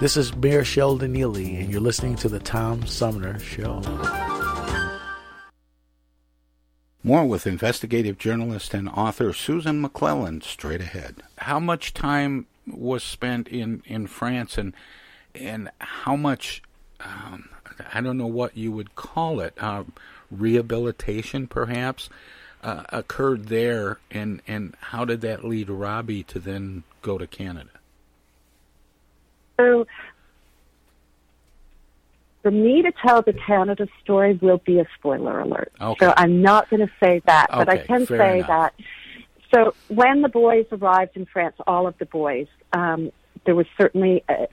This is Mayor Sheldon Neeley, and you're listening to the Tom Sumner Show. More with investigative journalist and author Susan McClelland straight ahead. How much time was spent in, in France and and how much um, I don't know what you would call it uh, rehabilitation perhaps uh, occurred there and and how did that lead Robbie to then go to Canada? So for me to tell the Canada story will be a spoiler alert. Okay. So I'm not going to say that, but I can say enough. that. So when the boys arrived in France, all of the boys, um, there was certainly a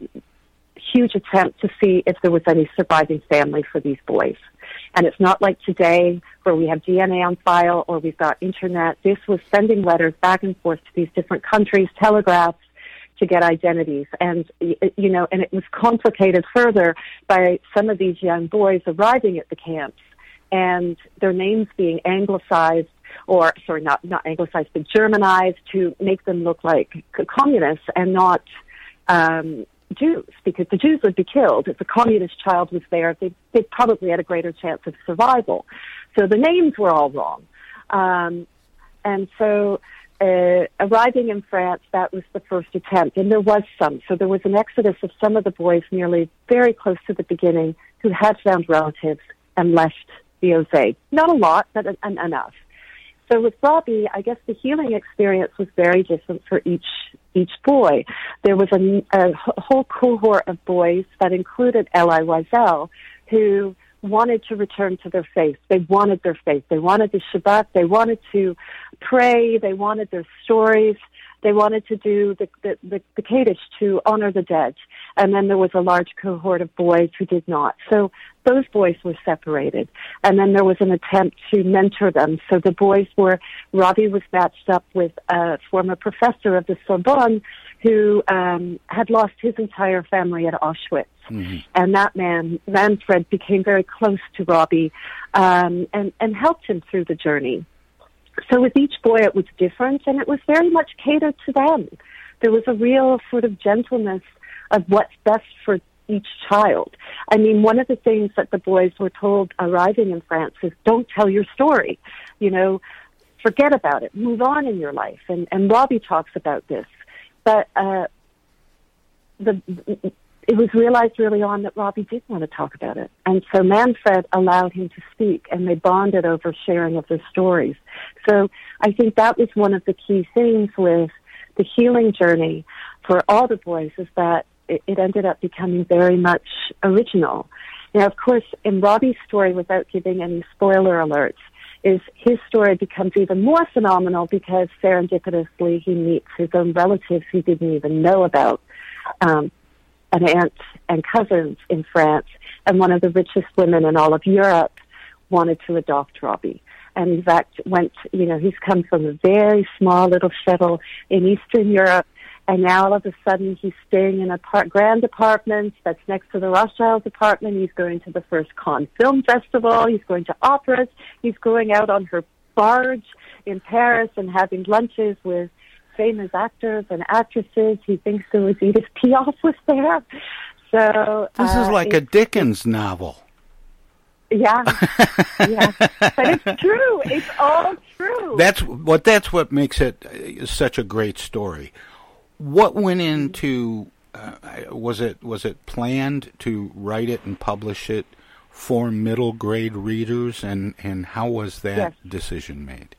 huge attempt to see if there was any surviving family for these boys. And it's not like today where we have DNA on file or we've got internet. This was sending letters back and forth to these different countries, telegraphs, to get identities. And, you know, and it was complicated further by some of these young boys arriving at the camps and their names being anglicized or, sorry, not, not anglicized, but Germanized to make them look like communists and not, um, Jews, because the Jews would be killed. If a communist child was there, they, they probably had a greater chance of survival. So the names were all wrong. Um, and so, uh, arriving in France, that was the first attempt, and there was some. So there was an exodus of some of the boys nearly very close to the beginning who had found relatives and left the Osage. Not a lot, but en- en- enough. So with Robbie, I guess the healing experience was very different for each each boy. There was a, a whole cohort of boys that included Elie Wiesel, who wanted to return to their faith. They wanted their faith. They wanted the Shabbat. They wanted to pray. They wanted their stories. They wanted to do the, the, the, the Kaddish to honor the dead. And then there was a large cohort of boys who did not. So those boys were separated. And then there was an attempt to mentor them. So the boys were, Robbie was matched up with a former professor of the Sorbonne who um, had lost his entire family at Auschwitz. And that man, Manfred, became very close to Robbie um, and, and helped him through the journey. So with each boy, it was different, and it was very much catered to them. There was a real sort of gentleness of what's best for each child. I mean, one of the things that the boys were told arriving in France is don't tell your story. You know, forget about it. Move on in your life. And, and Robbie talks about this. But uh, the it was realized early on that Robbie did want to talk about it. And so Manfred allowed him to speak and they bonded over sharing of their stories. So I think that was one of the key things with the healing journey for all the boys is that it, it ended up becoming very much original. Now, of course, in Robbie's story, without giving any spoiler alerts, is his story becomes even more phenomenal because serendipitously he meets his own relatives he didn't even know about. Um, an aunt and cousins in France, and one of the richest women in all of Europe wanted to adopt Robbie. And in fact, went, you know, he's come from a very small little shtetl in Eastern Europe, and now all of a sudden he's staying in a par- grand apartment that's next to the Rothschilds apartment. He's going to the first Cannes Film Festival. He's going to operas. He's going out on her barge in Paris and having lunches with famous actors and actresses. He thinks there was Edith Piaf was there. So This is uh, like a Dickens novel. Yeah, yeah. But it's true. It's all true. That's what that's what makes it uh, such a great story. What went into uh, was it was it planned to write it and publish it for middle grade readers, and, and how was that Yes. decision made?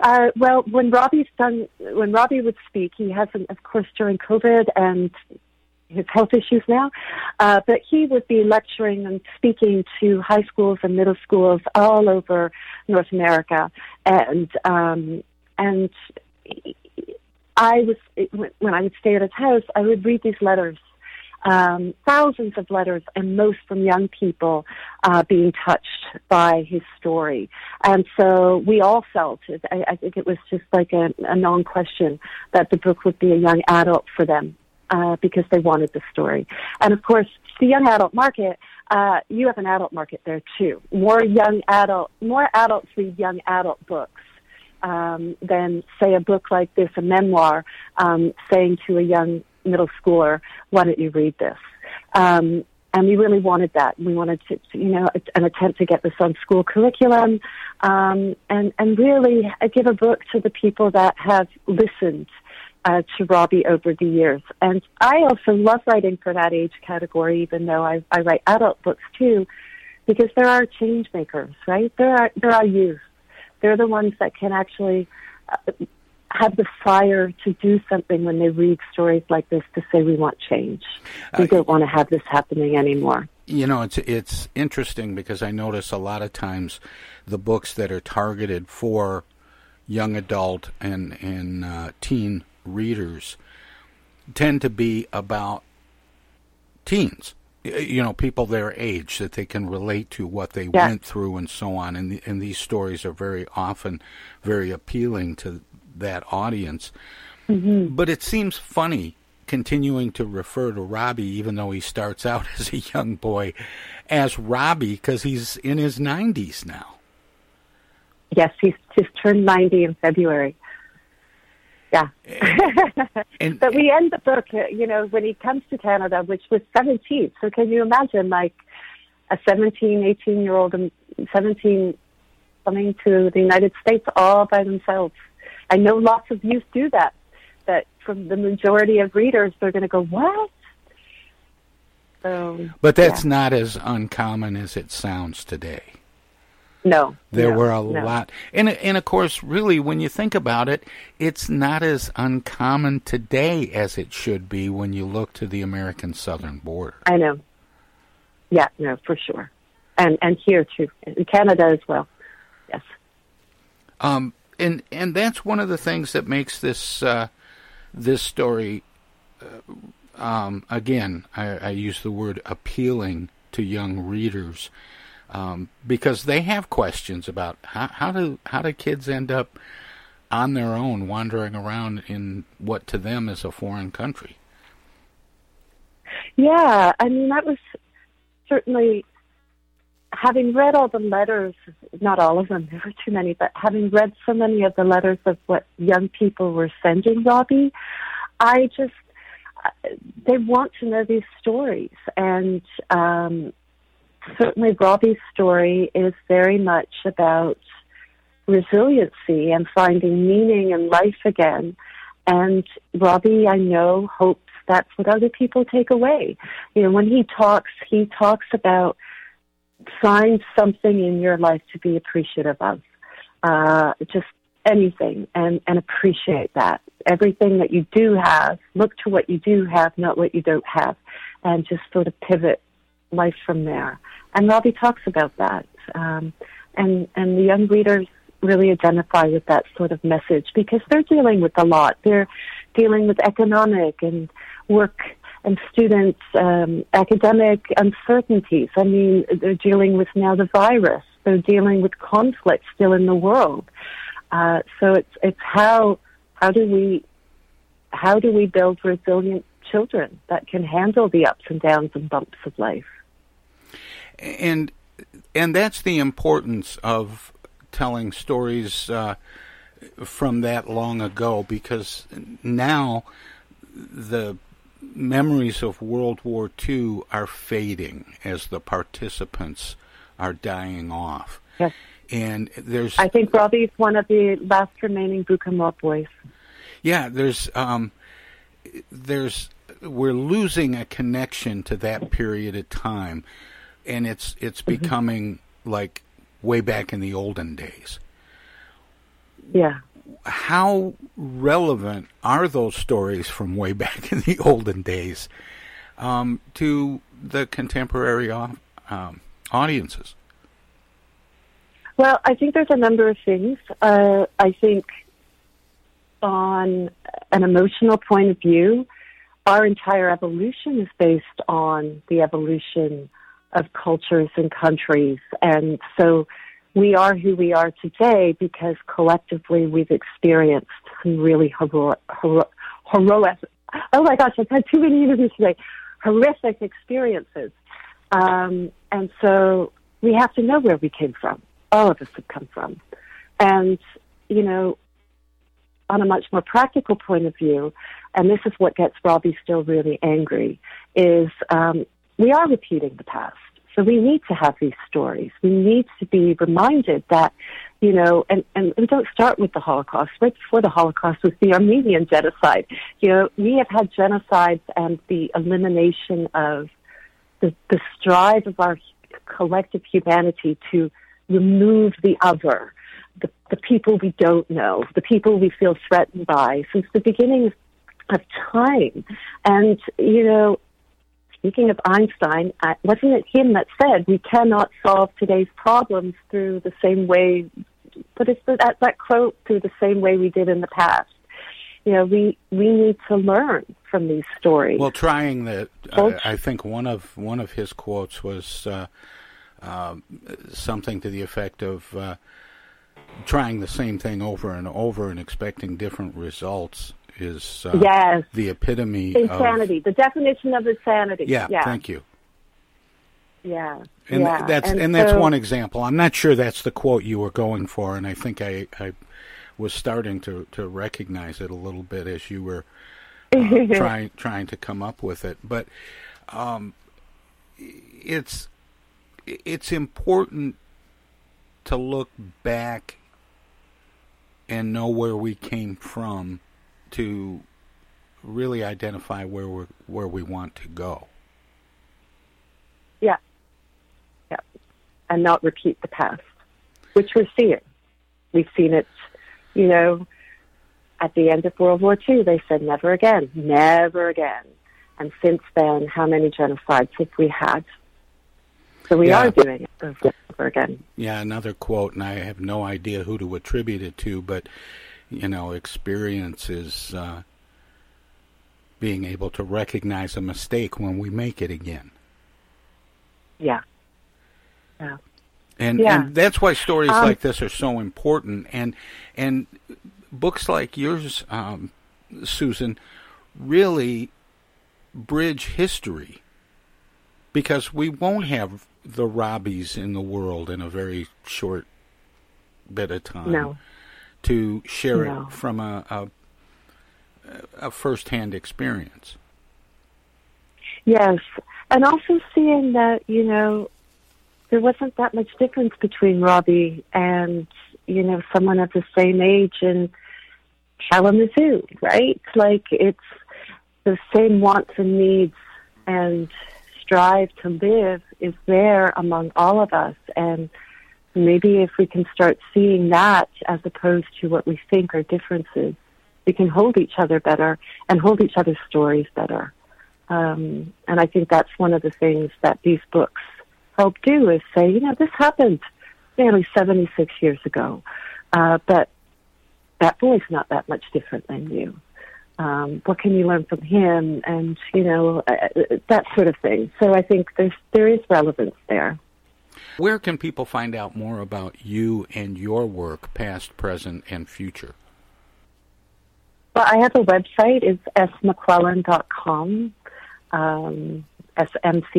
Uh, well, when Robbie's done, when Robbie would speak, he hasn't, of course, during COVID and his health issues now, uh, but he would be lecturing and speaking to high schools and middle schools all over North America, and um, and I was when I would stay at his house, I would read these letters um, thousands of letters, and most from young people uh, being touched by his story. And so we all felt. I, I think it was just like a, a non question that the book would be a young adult for them uh, because they wanted the story. And of course, the young adult market. Uh, you have an adult market there too. More young adult, more adults read young adult books um, than say a book like this, a memoir, um, saying to a young middle schooler, "Why don't you read this?" Um, and we really wanted that. We wanted to, you know, an attempt to get this on school curriculum, um, and and really give a book to the people that have listened uh, to Robbie over the years. And I also love writing for that age category, even though I, I write adult books too, because there are change makers, right? There are there are youth. They're the ones that can actually. Uh, have the fire to do something when they read stories like this to say we want change. We don't want to have this happening anymore. You know, it's it's interesting because I notice a lot of times the books that are targeted for young adult and and uh, teen readers tend to be about teens. You know, people their age that they can relate to what they Yeah. went through and so on. And the, and these stories are very often very appealing to that audience. Mm-hmm. But it seems funny continuing to refer to Robbie, even though he starts out as a young boy, as Robbie because he's in his 90s now. Yes, he's just turned 90 in February. Yeah. And but we end the book, uh, you know, when he comes to Canada, which was 17. So can you imagine, like, a 17, 18 year old, and 17 coming to the United States all by themselves? I know lots of youth do that, that from the majority of readers, they're going to go, what? So, But that's yeah. not as uncommon as it sounds today. No. There no, were a no. lot, and and of course, really, when you think about it, it's not as uncommon today as it should be when you look to the American southern border. I know. Yeah, no, for sure. And and here too, in Canada as well. Yes. Um, and and that's one of the things that makes this uh, this story. Uh, um, again, I, I use the word appealing to young readers um, because they have questions about how, how do how do kids end up on their own wandering around in what to them is a foreign country. Yeah, I mean that was certainly having read all the letters, not all of them, there were too many, but having read so many of the letters of what young people were sending Robbie, I just uh, they want to know these stories, and um, certainly Robbie's story is very much about resiliency and finding meaning in life again. And Robbie, I know, hopes that's what other people take away. You know, when he talks, he talks about find something in your life to be appreciative of. Uh, just anything and, and appreciate that. Everything that you do have, look to what you do have, not what you don't have, and just sort of pivot life from there. And Robbie talks about that. Um, and, and the young readers really identify with that sort of message because they're dealing with a lot. They're dealing with economic and work and students' um, academic uncertainties. I mean, they're dealing with now the virus. They're dealing with conflict still in the world. Uh, so it's it's how how do we how do we build resilient children that can handle the ups and downs and bumps of life? And and that's the importance of telling stories uh, from that long ago because now the memories of World War II are fading as the participants are dying off. Yes. And there's I think Robbie's one of the last remaining Buchenwald boys. yeah, there's um, there's we're losing a connection to that period of time and it's it's becoming like way back in the olden days. Yeah. How relevant are those stories from way back in the olden days um, to the contemporary um, audiences? Well, I think there's a number of things. Uh, I think on an emotional point of view, our entire evolution is based on the evolution of cultures and countries. And so we are who we are today because collectively we've experienced some really heroic, heroic, heroic oh my gosh, I've had too many interviews today, horrific experiences. Um, and so we have to know where we came from. All of us have come from. And, you know, on a much more practical point of view, and this is what gets Robbie still really angry, is um, we are repeating the past. So we need to have these stories. We need to be reminded that, you know, and, and, we don't start with the Holocaust. Right before the Holocaust was the Armenian genocide. You know, we have had genocides and the elimination of the, the strive of our collective humanity to remove the other, the, the people we don't know, the people we feel threatened by since the beginning of time. And, you know, speaking of Einstein, wasn't it him that said we cannot solve today's problems through the same way, but it's that, that quote, through the same way we did in the past. You know, we, we need to learn from these stories. Well, trying that, uh, I think one of one of his quotes was uh, uh, something to the effect of uh, trying the same thing over and over and expecting different results is uh, yes. the epitome of insanity. of the definition of insanity. Yeah, yeah. thank you. Yeah, and yeah. that's and, and that's so, one example. I'm not sure that's the quote you were going for, and I think I, I was starting to, to recognize it a little bit as you were uh, trying trying to come up with it. But um, it's it's important to look back and know where we came from to really identify where we where we want to go. Yeah, yeah, and not repeat the past, which we're seeing. We've seen it, you know, at the end of World War II. They said never again, never again, and since then, how many genocides have we had? So we Yeah. are doing it over over again. Yeah, another quote, and I have no idea who to attribute it to, but you know, experience is uh, being able to recognize a mistake when we make it again, Yeah, yeah, and Yeah. and that's why stories Um, like this are so important, and and books like yours, um, Susan, really bridge history because we won't have the Robbies in the world in a very short bit of time. no, to share No. it from a, a a first-hand experience. yes, and also seeing that you know there wasn't that much difference between Robbie and you know someone of the same age in Kalamazoo, right? Like it's the same wants and needs and strive to live is there among all of us and maybe if we can start seeing that as opposed to what we think are differences, we can hold each other better and hold each other's stories better. Um, and I think that's one of the things that these books help do is say, you know, this happened nearly 76 years ago, uh, but that boy's not that much different than you. Um, what can you learn from him? And you know uh, uh, that sort of thing. So I think there's there is relevance there. Where can people find out more about you and your work, past, present, and future? Well, I have a website. It's smcclelland.com. Um, S-M-C-C-L-E-L-L-A-N-D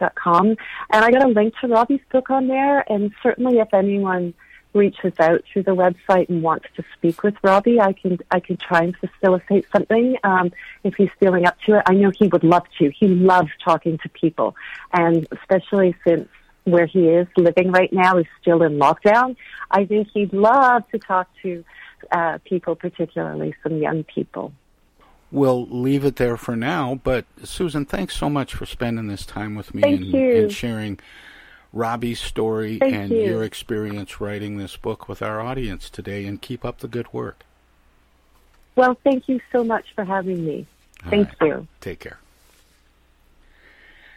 dot com. And I got a link to Robbie's book on there. And certainly if anyone reaches out through the website and wants to speak with Robbie, I can, I can try and facilitate something, um, if he's feeling up to it. I know he would love to. He loves talking to people. And especially since where he is living right now is still in lockdown, I think he'd love to talk to uh, people, particularly some young people. we'll leave it there for now. But Susan, thanks so much for spending this time with me Thank and, you. and sharing Robbie's story Thank and you. your experience writing this book with our audience today. And keep up the good work. Well, thank you so much for having me. All Thank right. you. Take care.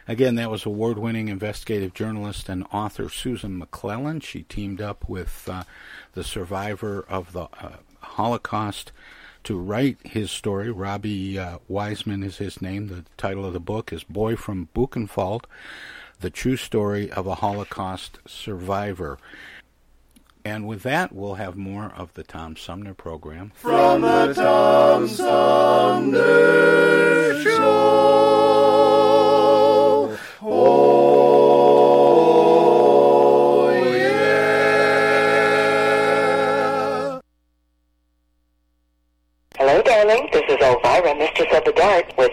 Again, that was award winning investigative journalist and author Susan McClelland. She teamed up with uh, the survivor of the uh, Holocaust to write his story. Robbie uh, Waisman is his name. The title of the book is Boy from Buchenwald The True Story of a Holocaust Survivor. And with that, we'll have more of the Tom Sumner program. From the Tom Sumner Show. Oh, yeah. Hello, darling. This is Elvira, Mistress of the Dark, with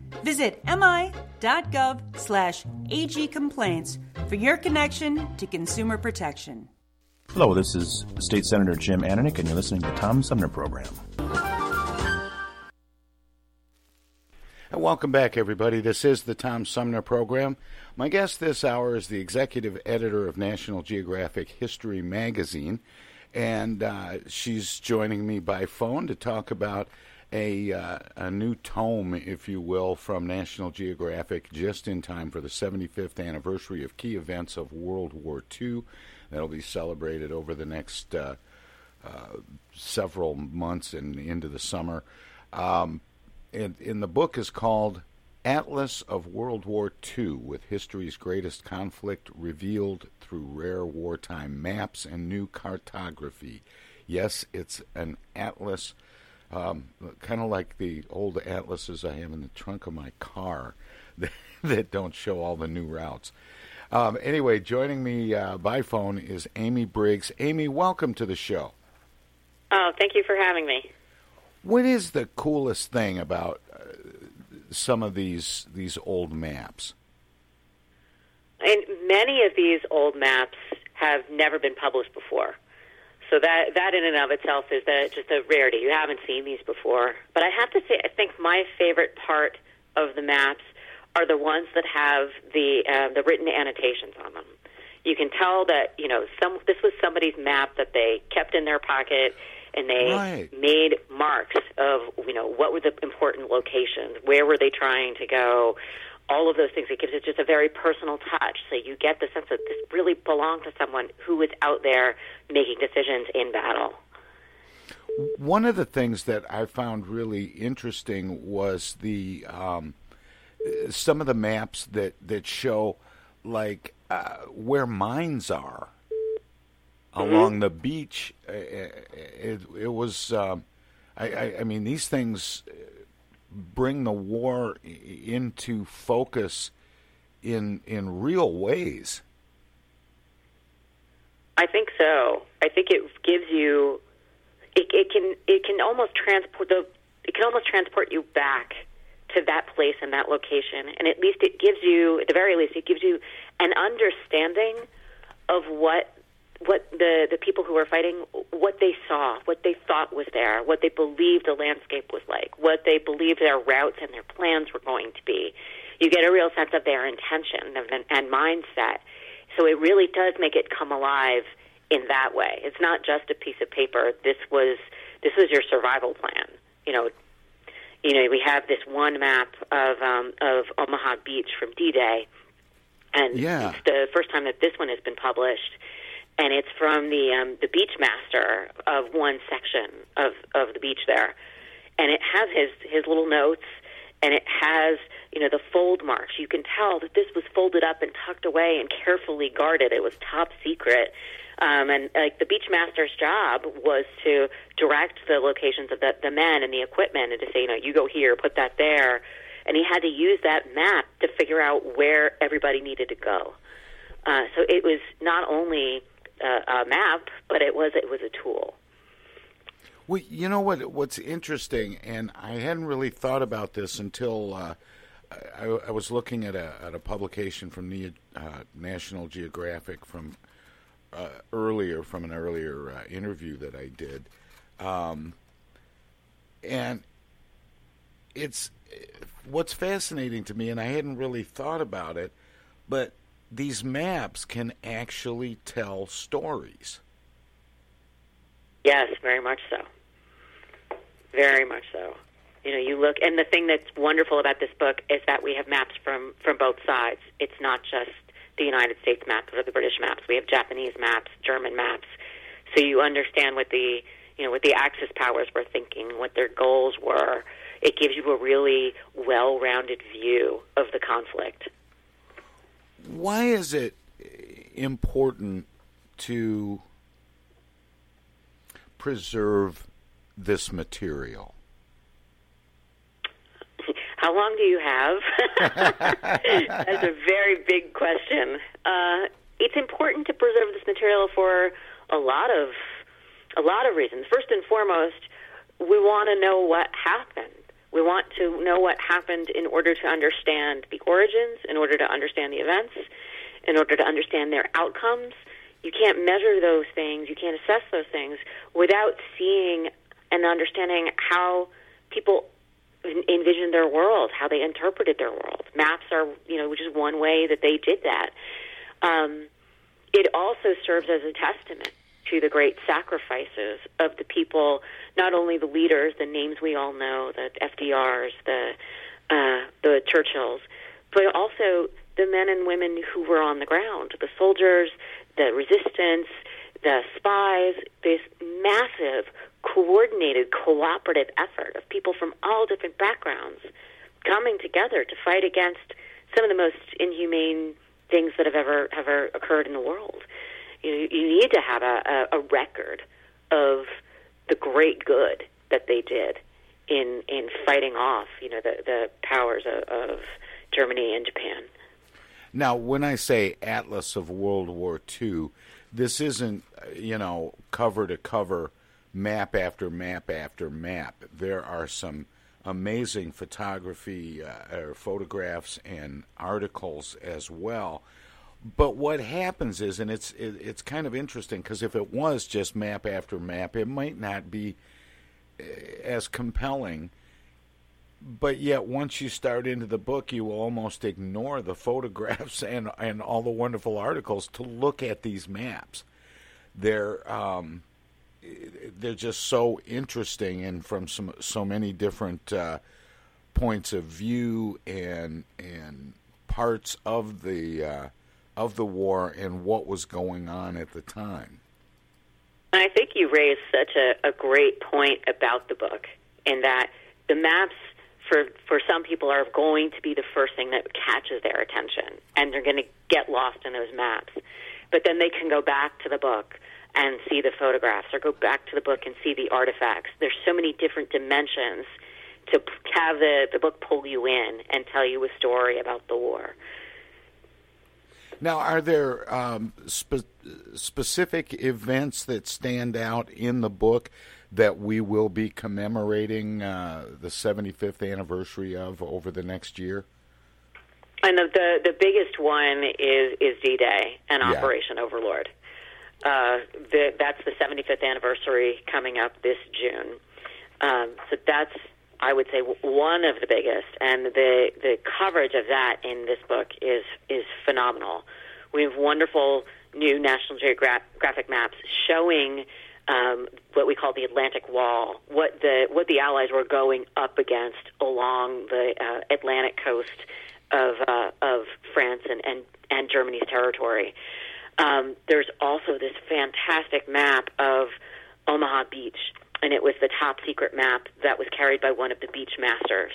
Visit mi.gov slash agcomplaints for your connection to consumer protection. Hello, this is State Senator Jim Ananich, and you're listening to the Tom Sumner Program. And welcome back, everybody. This is the Tom Sumner Program. My guest this hour is the executive editor of National Geographic History Magazine, and uh, she's joining me by phone to talk about a uh, a new tome, if you will, from National Geographic, just in time for the 75th anniversary of key events of World War II. That'll be celebrated over the next uh, uh, several months and into the summer. Um, and, and the book is called Atlas of World War II with history's greatest conflict revealed through rare wartime maps and new cartography. Yes, it's an atlas, um, kind of like the old atlases I have in the trunk of my car that, that don't show all the new routes. Um, anyway, joining me uh, by phone is Amy Briggs. Amy, welcome to the show. Oh, thank you for having me. What is the coolest thing about uh, some of these these old maps? And many of these old maps have never been published before. So that that in and of itself is a, just a rarity. You haven't seen these before. But I have to say, I think my favorite part of the maps are the ones that have the uh, the written annotations on them. You can tell that you know some this was somebody's map that they kept in their pocket and they right. made marks of you know what were the important locations, where were they trying to go, all of those things. It gives it just a very personal touch. So you get the sense that this really belonged to someone who was out there making decisions in battle. One of the things that I found really interesting was the um, some of the maps that that show like uh, where mines are Mm-hmm. along the beach. uh, It, it was, um, I, I, I mean, these things bring the war into focus in in real ways. I think so. I think it gives you it, it can it can almost transport the it can almost transport you back to that place and that location, and at least it gives you at the very least it gives you an understanding of what what the the people who were fighting what they saw, what they thought was there, what they believed the landscape was like, what they believed their routes and their plans were going to be. You get a real sense of their intention and, and mindset. So it really does make it come alive in that way. It's not just a piece of paper. This was this was your survival plan. You know, you know, we have this one map of um, of Omaha Beach from D-Day, and Yeah. it's the first time that this one has been published. And it's from the um, the beach master of one section of of the beach there, and it has his his little notes, and it has you know the fold marks. You can tell that this was folded up and tucked away and carefully guarded. It was top secret. Um, and like the beach master's job was to direct the locations of the, the men and the equipment, and to say, you know, you go here, put that there, and he had to use that map to figure out where everybody needed to go. Uh, so it was not only a, map, but it was it was a tool. Well, you know what? What's interesting, and I hadn't really thought about this until uh, I, I was looking at a at a publication from the uh, National Geographic from uh, earlier, from an earlier uh, interview that I did, um, and it's what's fascinating to me, and I hadn't really thought about it, but these maps can actually tell stories. Yes, very much so. Very much so. You know, you look, and the thing that's wonderful about this book is that we have maps from from both sides. It's not just the United States maps or the British maps. We have Japanese maps, German maps, so you understand what the you know what the Axis powers were thinking, what their goals were. It gives you a really well-rounded view of the conflict. Why is it important to preserve this material? How long do you have? That's a very big question. Uh, it's important to preserve this material for a lot of a lot of reasons. First and foremost, we want to know what happened. We want to know what happened in order to understand the origins, in order to understand the events, in order to understand their outcomes. You can't measure those things, you can't assess those things without seeing and understanding how people envisioned their world, how they interpreted their world. Maps are, you know, which is one way that they did that. Um, it also serves as a testament to the great sacrifices of the people, not only the leaders, the names we all know, the FDRs, the uh, the Churchills, but also the men and women who were on the ground, the soldiers, the resistance, the spies, this massive, coordinated, cooperative effort of people from all different backgrounds coming together to fight against some of the most inhumane things that have ever ever occurred in the world. You, you need to have a, a, a record of the great good that they did in in fighting off, you know, the the powers of, of Germany and Japan. Now, when I say Atlas of World War II, this isn't, you know, cover to cover, map after map after map. There are some amazing photography uh, or photographs and articles as well. But what happens is, and it's it, it's kind of interesting because if it was just map after map, it might not be uh, as compelling. But yet, once you start into the book, you will almost ignore the photographs and and all the wonderful articles to look at these maps. They're um, they're just so interesting and from some so many different uh, points of view and and parts of the uh, of the war and what was going on at the time. I think you raised such a, a great point about the book, in that the maps for for some people are going to be the first thing that catches their attention, and they're going to get lost in those maps. But then they can go back to the book and see the photographs, or go back to the book and see the artifacts. There's so many different dimensions to have the the book pull you in and tell you a story about the war. Now, are there um, spe- specific events that stand out in the book that we will be commemorating uh, the 75th anniversary of over the next year? And the the, the biggest one is is D Day and Yeah. Operation Overlord. Uh, the, that's the 75th anniversary coming up this June. Um, so that's I would say one of the biggest, and the the coverage of that in this book is is phenomenal. We have wonderful new National Geographic maps showing um, what we call the Atlantic Wall, what the what the Allies were going up against along the uh, Atlantic coast of uh, of France and, and and Germany's territory. Um, there's also this fantastic map of Omaha Beach, and it was the top secret map that was carried by one of the beach masters,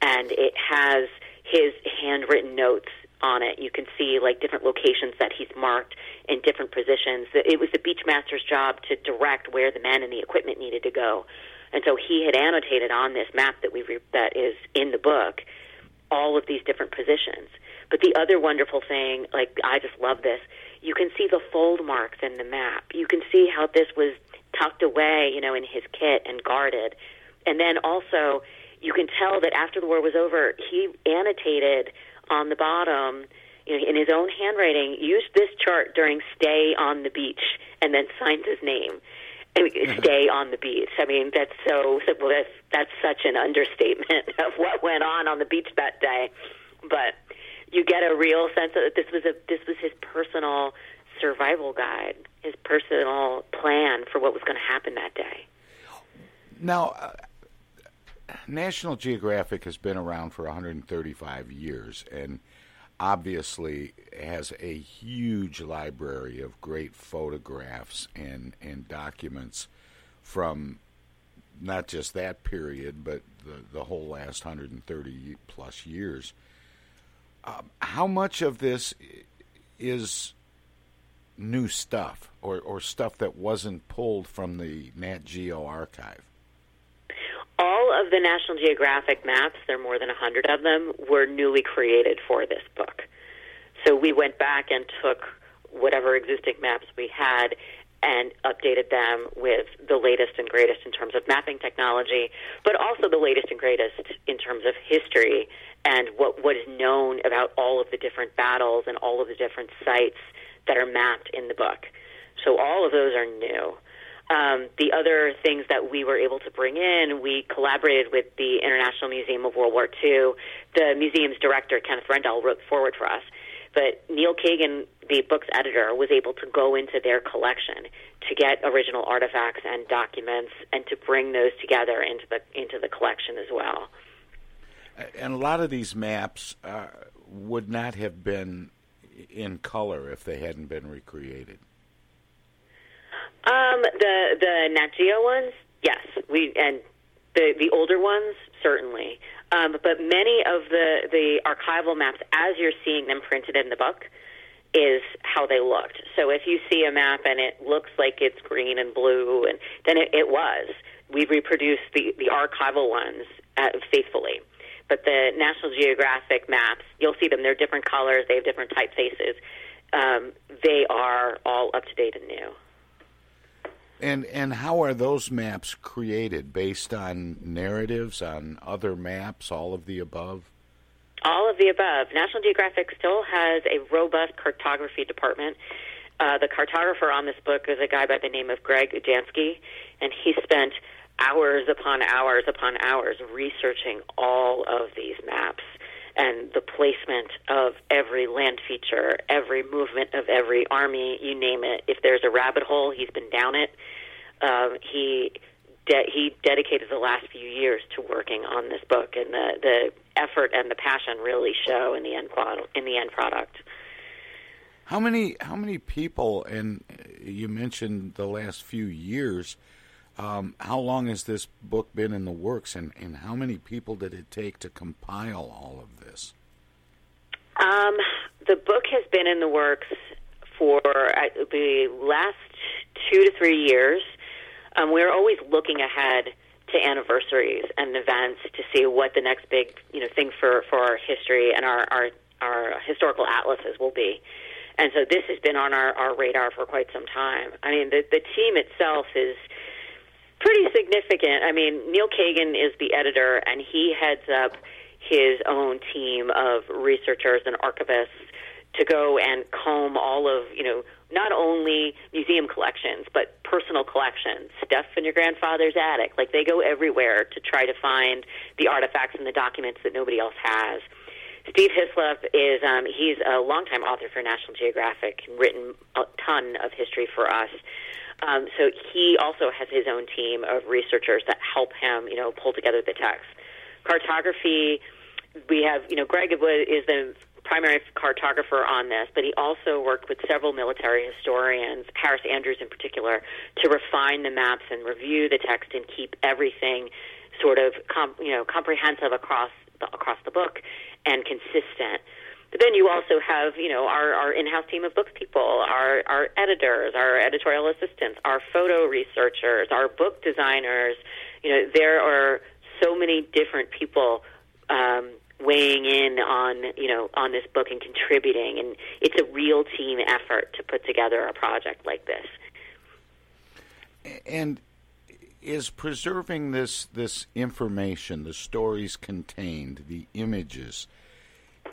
and it has his handwritten notes on it. You can see like different locations that he's marked in different positions. It was the beach master's job to direct where the men and the equipment needed to go, and so he had annotated on this map that we re- that is in the book all of these different positions. But the other wonderful thing, like I just love this, you can see the fold marks in the map. You can see how this was tucked away, you know, in his kit and guarded. And then also, you can tell that after the war was over, he annotated on the bottom, you know, in his own handwriting, used this chart during stay on the beach, and then signed his name. I mean, mm-hmm. stay on the beach. I mean, that's so simple. That's that's such an understatement of what went on on the beach that day. But you get a real sense that this was a this was his personal survival guide, his personal plan for what was going to happen that day. Now, uh, National Geographic has been around for 135 years and obviously has a huge library of great photographs and, and documents from not just that period, but the, the whole last 130 plus years. Um, how much of this is new stuff or, or stuff that wasn't pulled from the Nat Geo archive? All of the National Geographic maps, there are more than a hundred of them, were newly created for this book. So we went back and took whatever existing maps we had and updated them with the latest and greatest in terms of mapping technology, but also the latest and greatest in terms of history and what, what is known about all of the different battles and all of the different sites that are mapped in the book. So all of those are new. Um, the other things that we were able to bring in, we collaborated with the International Museum of World War II. The museum's director, Kenneth Rendell, wrote foreword for us. But Neil Kagan, the book's editor, was able to go into their collection to get original artifacts and documents and to bring those together into the into the collection as well. And a lot of these maps uh, would not have been in color if they hadn't been recreated. Um, the the Nat Geo ones, yes, we and the the older ones certainly. Um, but many of the the archival maps, as you're seeing them printed in the book, is how they looked. So if you see a map and it looks like it's green and blue, and then it, it was. We reproduced the the archival ones uh, faithfully. But the National Geographic maps, you'll see them. They're different colors. They have different typefaces. Um, they are all up to date and new. And and how are those maps created? Based on narratives, on other maps, all of the above? All of the above. National Geographic still has a robust cartography department. Uh, the cartographer on this book is a guy by the name of Greg Ugiansky, and he spent hours upon hours upon hours researching all of these maps and the placement of every land feature, every movement of every army, you name it. If there's a rabbit hole, he's been down it. Um, he de- he dedicated the last few years to working on this book, and the the effort and the passion really show in the end. In the end product. How many how many people? And you mentioned the last few years. Um, how long has this book been in the works, and, and how many people did it take to compile all of this? Um, the book has been in the works for the last two to three years. Um, we're always looking ahead to anniversaries and events to see what the next big you know thing for for our history and our our, our historical atlases will be. And so this has been on our, our radar for quite some time. I mean, the the team itself is pretty significant. I mean, Neil Kagan is the editor, and he heads up his own team of researchers and archivists to go and comb all of, you know, not only museum collections, but personal collections, stuff in your grandfather's attic. Like they go everywhere to try to find the artifacts and the documents that nobody else has. Steve Hyslop is um, he's a longtime author for National Geographic, and written a ton of history for us. Um, so he also has his own team of researchers that help him, you know, pull together the text. Cartography, we have, you know, Greg is the primary cartographer on this, but he also worked with several military historians, Harris Andrews in particular, to refine the maps and review the text and keep everything sort of, com- you know, comprehensive across the, across the book and consistent. Then you also have, you know, our, our in-house team of books people, our, our editors, our editorial assistants, our photo researchers, our book designers. You know, there are so many different people um, weighing in on, you know, on this book and contributing, and it's a real team effort to put together a project like this. And is preserving this this information, the stories contained, the images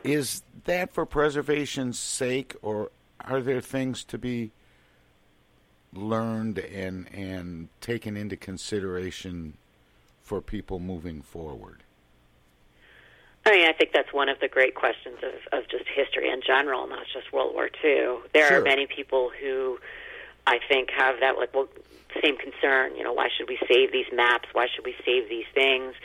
is that for preservation's sake, or are there things to be learned and and taken into consideration for people moving forward? I mean, I think that's one of the great questions of, of just history in general, not just World War II. There sure. are many people who I think have that like well same concern. You know, why should we save these maps? Why should we save these things?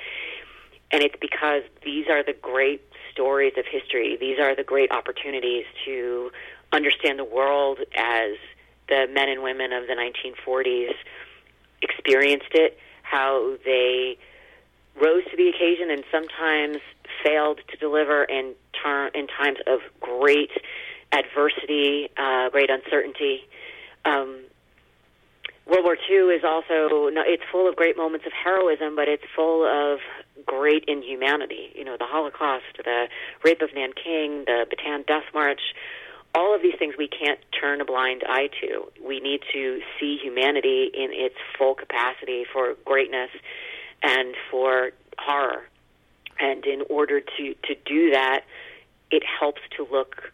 And it's because these are the great stories of history. These are the great opportunities to understand the world as the men and women of the 1940s experienced it, how they rose to the occasion and sometimes failed to deliver in, ter- in times of great adversity, uh, great uncertainty. Um, World War II is also it's full of great moments of heroism, but it's full of great inhumanity. You know, the Holocaust, the rape of Nanking, the Bataan Death March, all of these things we can't turn a blind eye to. We need to see humanity in its full capacity for greatness and for horror. And in order to, to do that, it helps to look,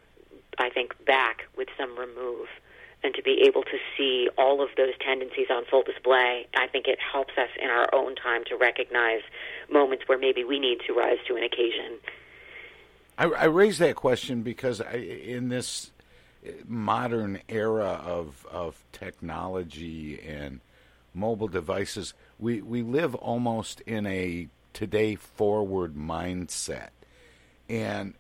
I think, back with some remove and to be able to see all of those tendencies on full display. I think it helps us in our own time to recognize moments where maybe we need to rise to an occasion. I, I raise that question because I, in this modern era of of technology and mobile devices, we, we live almost in a today forward mindset. And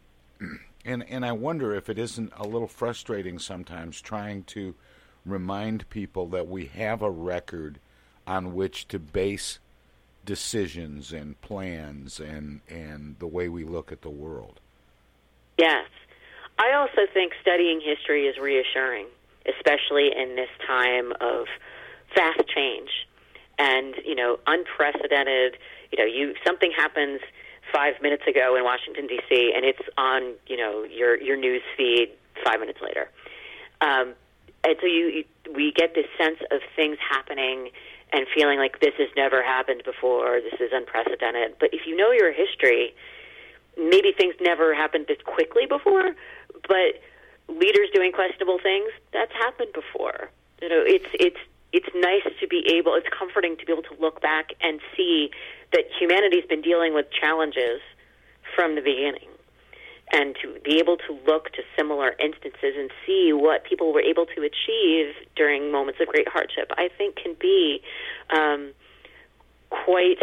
and and I wonder if it isn't a little frustrating sometimes trying to remind people that we have a record on which to base decisions and plans and and the way we look at the world. Yes. I also think studying history is reassuring, especially in this time of fast change and, you know, unprecedented, you know, you something happens five minutes ago in Washington D.C. and it's on you know your your news feed five minutes later, um, and so you, you we get this sense of things happening and feeling like this has never happened before, this is unprecedented. But if you know your history, maybe things never happened this quickly before, but leaders doing questionable things that's happened before. You know, it's it's it's nice to be able, it's comforting to be able to look back and see that humanity's been dealing with challenges from the beginning. And to be able to look to similar instances and see what people were able to achieve during moments of great hardship, I think can be um, quite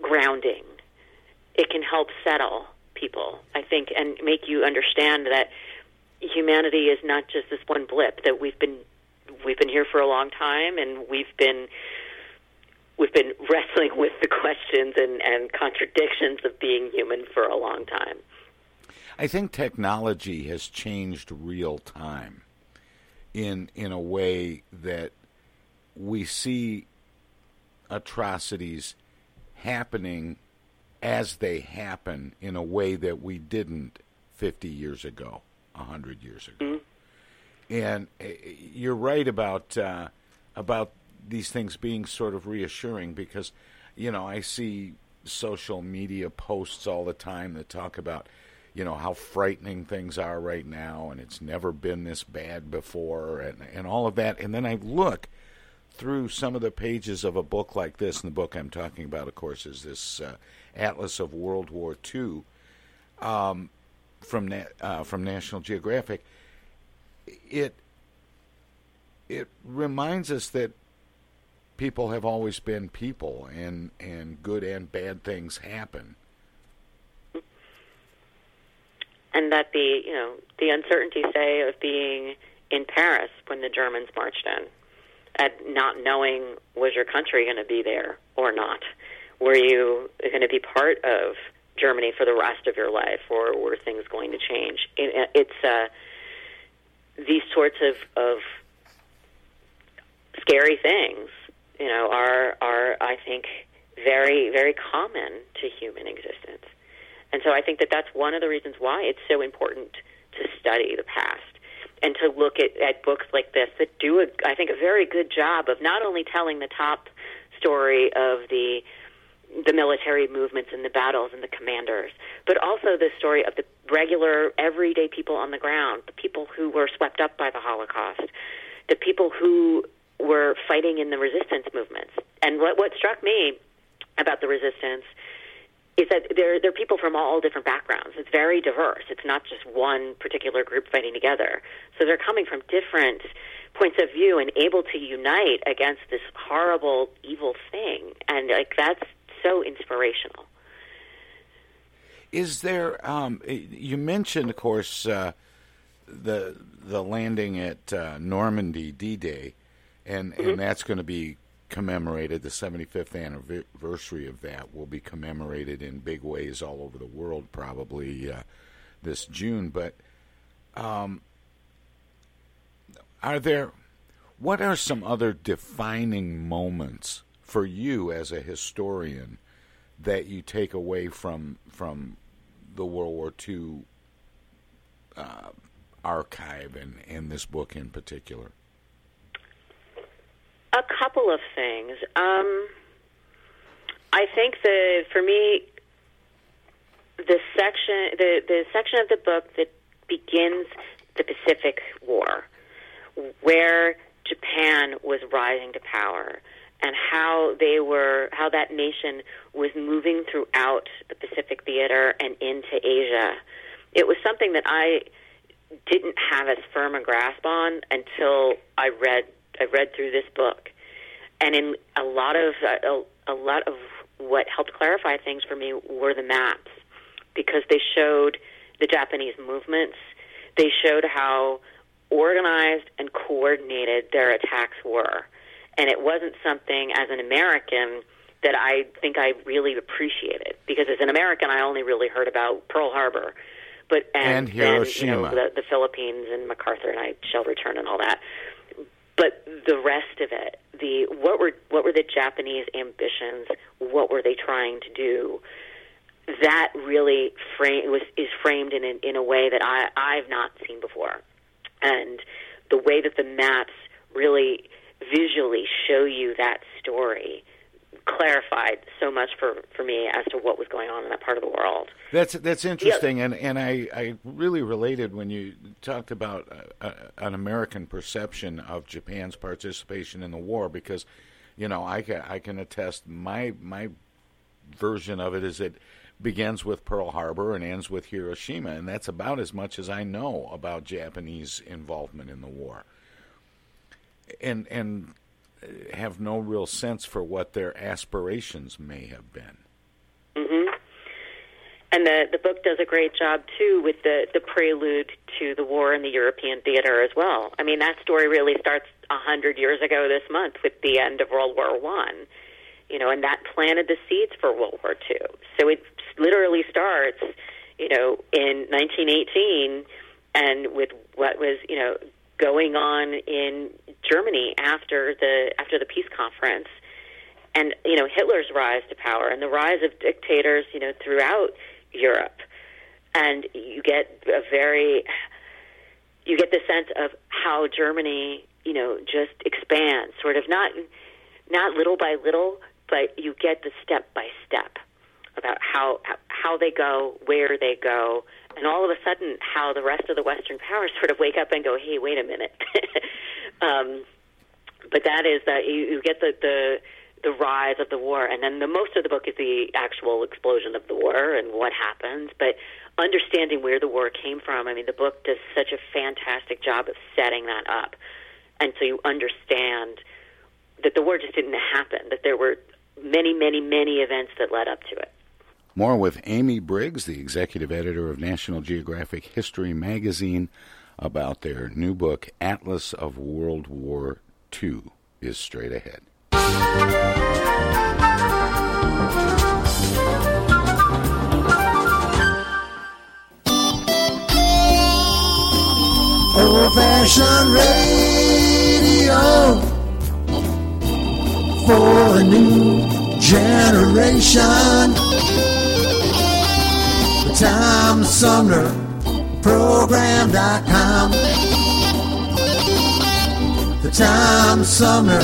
grounding. It can help settle people, I think, and make you understand that humanity is not just this one blip, that we've been we've been here for a long time, and we've been we've been wrestling with the questions and, and contradictions of being human for a long time. I think technology has changed real time in in a way that we see atrocities happening as they happen in a way that we didn't 50 years ago, 100 years ago. Mm-hmm. And uh, you're right about uh, about these things being sort of reassuring because, you know, I see social media posts all the time that talk about, you know, how frightening things are right now and it's never been this bad before and, and all of that. And then I look through some of the pages of a book like this, and the book I'm talking about, of course, is this uh, Atlas of World War II um, from, Na- uh, from National Geographic it it reminds us that people have always been people and and good and bad things happen and that the you know the uncertainty say of being in Paris when the Germans marched in and not knowing was your country going to be there or not? Were you going to be part of Germany for the rest of your life or were things going to change? It, it's uh these sorts of, of scary things, you know, are are I think very very common to human existence, and so I think that that's one of the reasons why it's so important to study the past and to look at, at books like this that do a, I think a very good job of not only telling the top story of the the military movements and the battles and the commanders, but also the story of the regular, everyday people on the ground, the people who were swept up by the Holocaust, the people who were fighting in the resistance movements. And what, what struck me about the resistance is that there, there are people from all different backgrounds. It's very diverse. It's not just one particular group fighting together. So they're coming from different points of view and able to unite against this horrible, evil thing. And like that's so inspirational. Is there? Um, you mentioned, of course, uh, the the landing at uh, Normandy, D-Day, and Mm-hmm. and that's going to be commemorated. The 75th anniversary of that will be commemorated in big ways all over the world, probably uh, this June. But um, are there? What are some other defining moments for you as a historian that you take away from from the World War II uh, archive in, in this book in particular? Couple of things. Um, I think the for me the section the the section of the book that begins the Pacific War, where Japan was rising to power and how they were how that nation was moving throughout the Pacific theater and into Asia. It was something that I didn't have as firm a grasp on until I read I read through this book, and in a lot of uh, a, a lot of what helped clarify things for me were the maps. Because they showed the Japanese movements. They showed how organized and coordinated their attacks were, and it wasn't something as an American that I think I really appreciated. Because as an American I only really heard about Pearl Harbor. But and, and Hiroshima, then, you know, the, the Philippines and MacArthur and I shall return and all that. But the rest of it, the what were what were the Japanese ambitions? What were they trying to do? That really frame was is framed in a, in a way that I I've not seen before, and the way that the maps really visually show you that story clarified so much for, for me as to what was going on in that part of the world. That's that's interesting, and and I, I really related when you talked about uh, uh, an American perception of Japan's participation in the war because, you know, I can I can attest my my version of it is it begins with Pearl Harbor and ends with Hiroshima, and that's about as much as I know about Japanese involvement in the war. And and have no real sense for what their aspirations may have been. Mm-hmm. And the the book does a great job too with the the prelude to the war in the European theater as well. I mean, that story really starts a hundred years ago this month with the end of World War One. You know, and that planted the seeds for World War Two. So it literally starts, you know, in 1918, and with what was you know going on in Germany after the after the peace conference, and you know Hitler's rise to power and the rise of dictators, you know, throughout Europe, and you get a very you get the sense of how Germany, you know, just expands, sort of not not little by little, but you get the step by step about how how they go, where they go, and all of a sudden how the rest of the Western powers sort of wake up and go, "Hey, wait a minute." um, but that is that you, you get the, the the rise of the war, and then the most of the book is the actual explosion of the war and what happens. But understanding where the war came from, I mean, the book does such a fantastic job of setting that up, and so you understand that the war just didn't happen; that there were many, many, many events that led up to it. More with Amy Briggs, the executive editor of National Geographic History magazine, about their new book, Atlas of World War II, is straight ahead. Old fashioned radio for a new generation. Tom Sumner Program.com. The Tom Sumner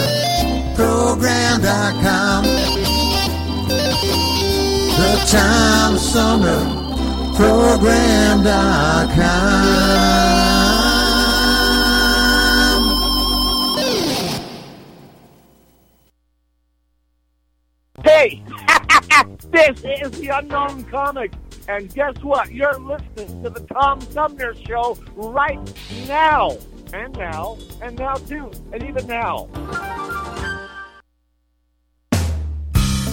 Program.com. The Tom Sumner Program.com. Hey, this is the Unknown Comic, and guess what? You're listening to the Tom Sumner Show right now, and now, and now too, and even now.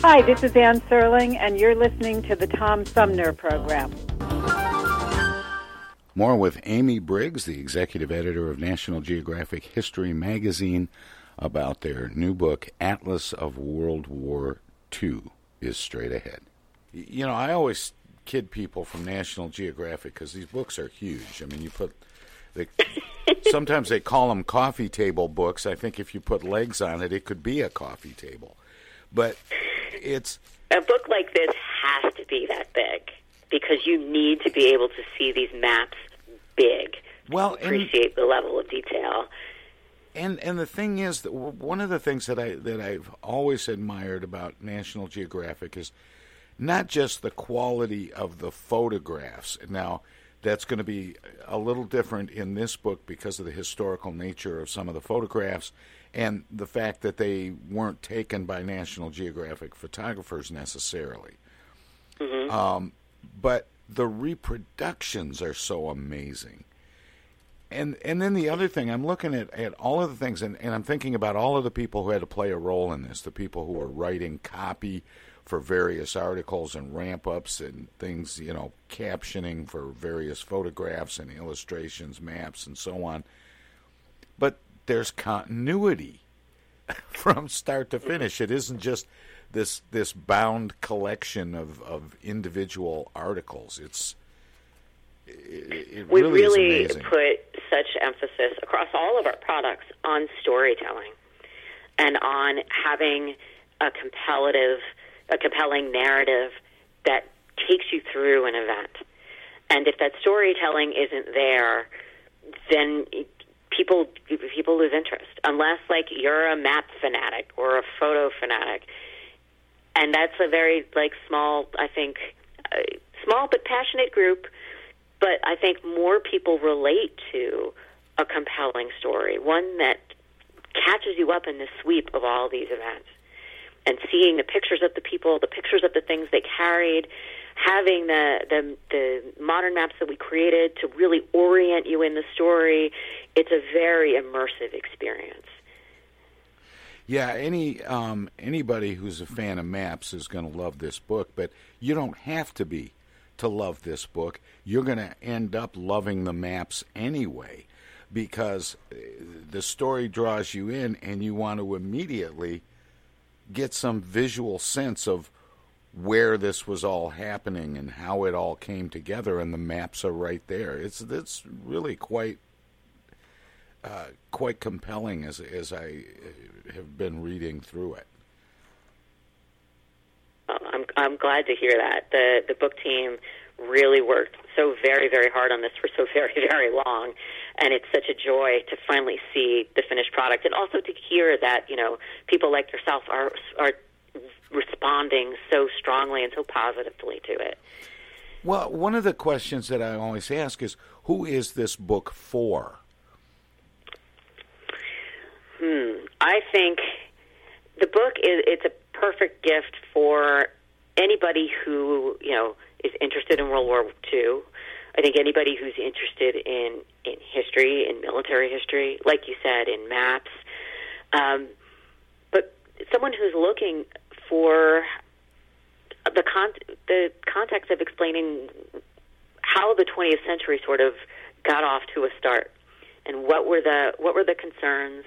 Hi, this is Ann Serling, and you're listening to the Tom Sumner Program. More with Amy Briggs, the executive editor of National Geographic History magazine, about their new book, Atlas of World War II, is straight ahead. You know, I always kid people from National Geographic because these books are huge. I mean, you put. They, sometimes they call them coffee table books. I think if you put legs on it, it could be a coffee table. But it's A book like this has to be that big because you need to be able to see these maps big. Well, to appreciate the level of detail. And and the thing is that one of the things that I that I've always admired about National Geographic is not just the quality of the photographs. Now, that's going to be a little different in this book because of the historical nature of some of the photographs and the fact that they weren't taken by National Geographic photographers necessarily. Um, but the reproductions are so amazing. And and then the other thing, I'm looking at, at all of the things, and, and I'm thinking about all of the people who had to play a role in this, the people who were writing copy for various articles and ramp ups and things, you know, captioning for various photographs and illustrations, maps, and so on. But there's continuity from start to finish. It isn't just this this bound collection of, of individual articles. It's it, it we really, really put such emphasis across all of our products on storytelling and on having a competitive, a compelling narrative that takes you through an event. And if that storytelling isn't there, then people people lose interest. Unless like you're a map fanatic or a photo fanatic. And that's a very like small i think uh, small but passionate group. But i think more people relate to a compelling story. One that catches you up in the sweep of all these events. And seeing the pictures of the people the pictures of the things they carried having the, the the modern maps that we created to really orient you in the story it's a very immersive experience Yeah, any um, anybody who's a fan of maps is going to love this book, but you don't have to be to love this book. You're going to end up loving the maps anyway because uh, the story draws you in and you want to immediately get some visual sense of where this was all happening and how it all came together and the maps are right there. It's it's really quite uh, quite compelling as as I uh, have been reading through it. I'm I'm glad to hear that. The the book team really worked so very very hard on this for so very very long, and it's such a joy to finally see the finished product, and also to hear that you know people like yourself are are responding so strongly and so positively to it. Well, one of the questions that I always ask is, who is this book for? Hmm. I think the book is it's a perfect gift for anybody who you know is interested in World War II. I think anybody who's interested in in history, in military history, like you said, in maps, um, but someone who's looking for the con- the context of explaining how the 20th century sort of got off to a start, and what were the what were the concerns,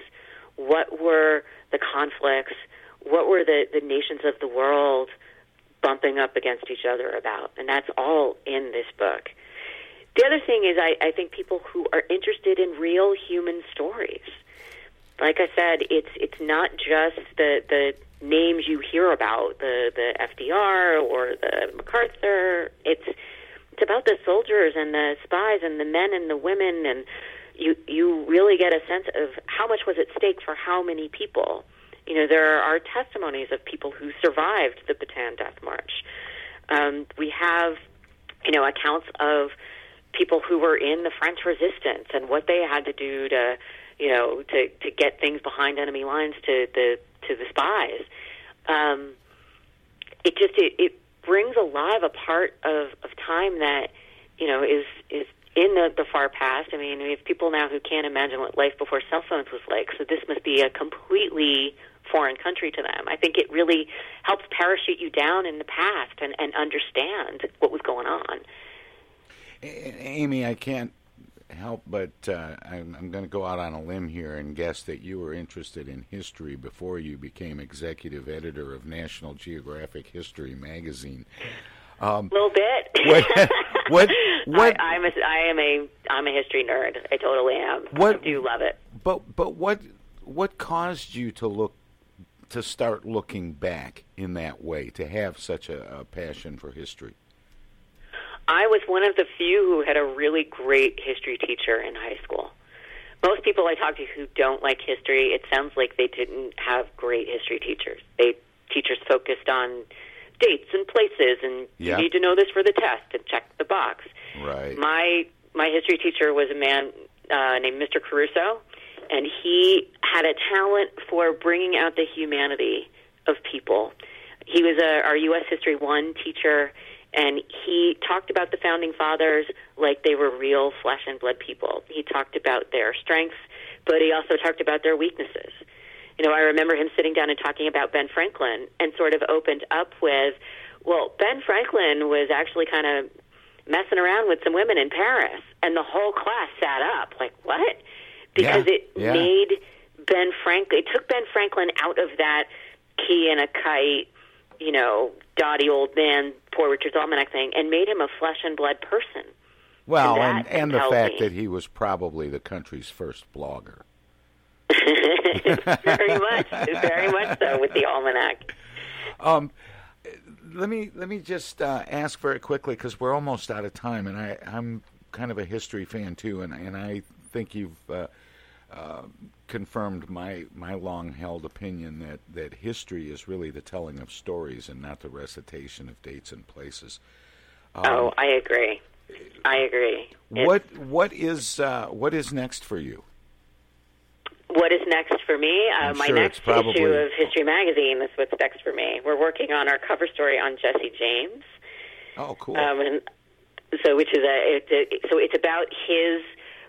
what were the conflicts, what were the, the nations of the world bumping up against each other about, and that's all in this book. The other thing is, I, I think people who are interested in real human stories. Like I said, it's it's not just the the names you hear about, the the FDR or the MacArthur. It's it's about the soldiers and the spies and the men and the women, and you you really get a sense of how much was at stake for how many people. You know, there are testimonies of people who survived the Bataan Death March. Um, we have, you know, accounts of people who were in the French resistance and what they had to do to, you know, to to get things behind enemy lines to the to the spies. Um, it just it, it brings alive a part of of time that you know is is in the, the far past. I mean, we have people now who can't imagine what life before cell phones was like. So this must be a completely foreign country to them. I think it really helps parachute you down in the past and, and understand what was going on. Amy, I can't help but uh, I'm, I'm going to go out on a limb here and guess that you were interested in history before you became executive editor of National Geographic History magazine. Um, a little bit. what? What? what I, I'm a, I am a I'm a history nerd. I totally am. What, I do love it. But but what what caused you to look to start looking back in that way to have such a, a passion for history? I was one of the few who had a really great history teacher in high school. Most people I talk to who don't like history, it sounds like they didn't have great history teachers. They teachers focused on dates and places, and yep. you need to know this for the test and check the box. Right. My my history teacher was a man uh, named Mr. Caruso, and he had a talent for bringing out the humanity of people. He was a, our U.S. History One teacher And he talked about the founding fathers like they were real flesh and blood people. He talked about their strengths, but he also talked about their weaknesses. You know, I remember him sitting down and talking about Ben Franklin and sort of opened up with, well, Ben Franklin was actually kind of messing around with some women in Paris. And the whole class sat up, like, what? Because Yeah, it yeah. made Ben Franklin, it took Ben Franklin out of that key and a kite, you know, dotty old man, poor Richard's Almanac thing, and made him a flesh and blood person. Well, And and, and the fact me. that he was probably the country's first blogger. very much, very much so with the almanac. Um, let me let me just uh, ask very quickly because we're almost out of time, and I I'm kind of a history fan too, and and I think you've uh, uh, confirmed my my long held opinion that that history is really the telling of stories and not the recitation of dates and places. Um, oh, I agree. I agree. It's- what what is uh, what is next for you? What is next for me? Uh, my sure next probably- issue of History Magazine is what's next for me. We're working on our cover story on Jesse James. Oh, cool. Um, and so, which is a, it's a so it's about his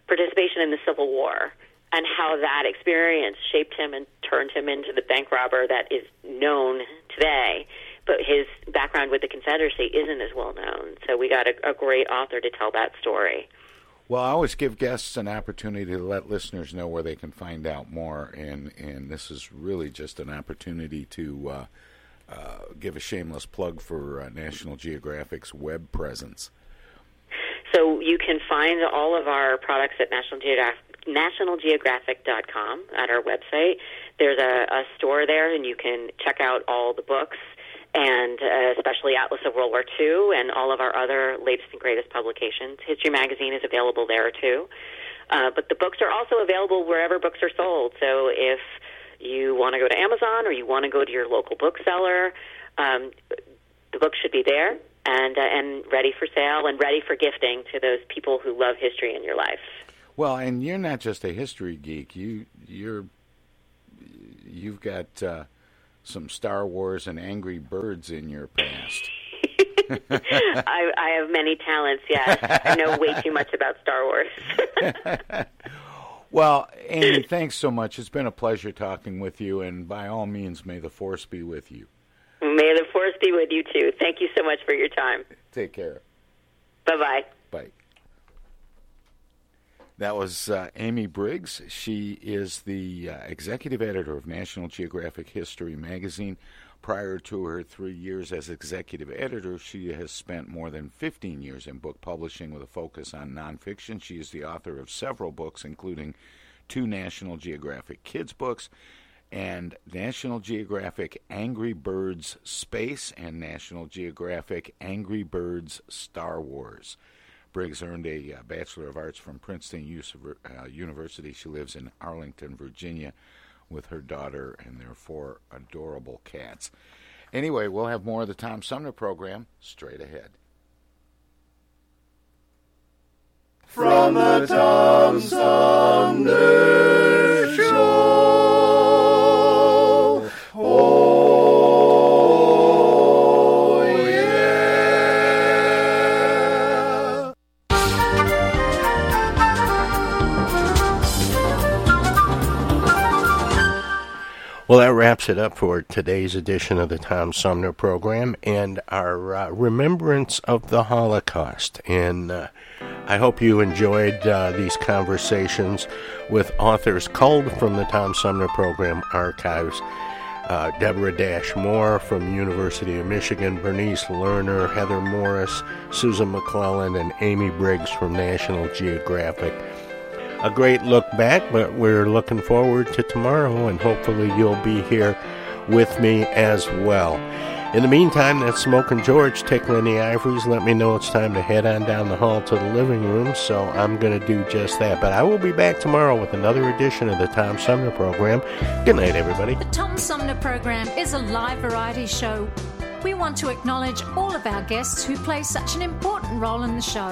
participation in the Civil War and how that experience shaped him and turned him into the bank robber that is known today. But his background with the Confederacy isn't as well known. So we got a, a great author to tell that story. Well, I always give guests an opportunity to let listeners know where they can find out more, and and this is really just an opportunity to uh, uh, give a shameless plug for uh, National Geographic's web presence. So you can find all of our products at National Geographic. NationalGeographic.com at our website. There's a, a store there, and you can check out all the books, and uh, especially Atlas of World War II and all of our other latest and greatest publications. History Magazine is available there too. Uh, but the books are also available wherever books are sold. So if you want to go to Amazon or you want to go to your local bookseller, um, the book should be there and uh, and ready for sale and ready for gifting to those people who love history in your life. Well, and you're not just a history geek. You you're you've got uh, some Star Wars and Angry Birds in your past. I, I have many talents. Yes, I know way too much about Star Wars. Well, Amy, thanks so much. It's been a pleasure talking with you, and by all means, may the force be with you. May the force be with you too. Thank you so much for your time. Take care. Bye bye. That was uh, Amy Briggs. She is the uh, executive editor of National Geographic History magazine. Prior to her three years as executive editor, she has spent more than 15 years in book publishing with a focus on nonfiction. She is the author of several books, including two National Geographic kids books and National Geographic Angry Birds Space and National Geographic Angry Birds Star Wars. Briggs earned a uh, Bachelor of Arts from Princeton uh, University. She lives in Arlington, Virginia, with her daughter and their four adorable cats. Anyway, we'll have more of the Tom Sumner program straight ahead. From the Tom Sumner Show. Well, that wraps it up for today's edition of the Tom Sumner program and our uh, remembrance of the Holocaust. And uh, I hope you enjoyed uh, these conversations with authors culled from the Tom Sumner program archives. Uh, Deborah Dash Moore from University of Michigan, Bernice Lerner, Heather Morris, Susan McClelland, and Amy Briggs from National Geographic a great look back, but we're looking forward to tomorrow, and hopefully you'll be here with me as well. In the meantime, that's Smoking George tickling the ivories. Let me know it's time to head on down the hall to the living room, so I'm going to do just that. But I will be back tomorrow with another edition of the Tom Sumner program. Good night, everybody. The Tom Sumner program is a live variety show. We want to acknowledge all of our guests who play such an important role in the show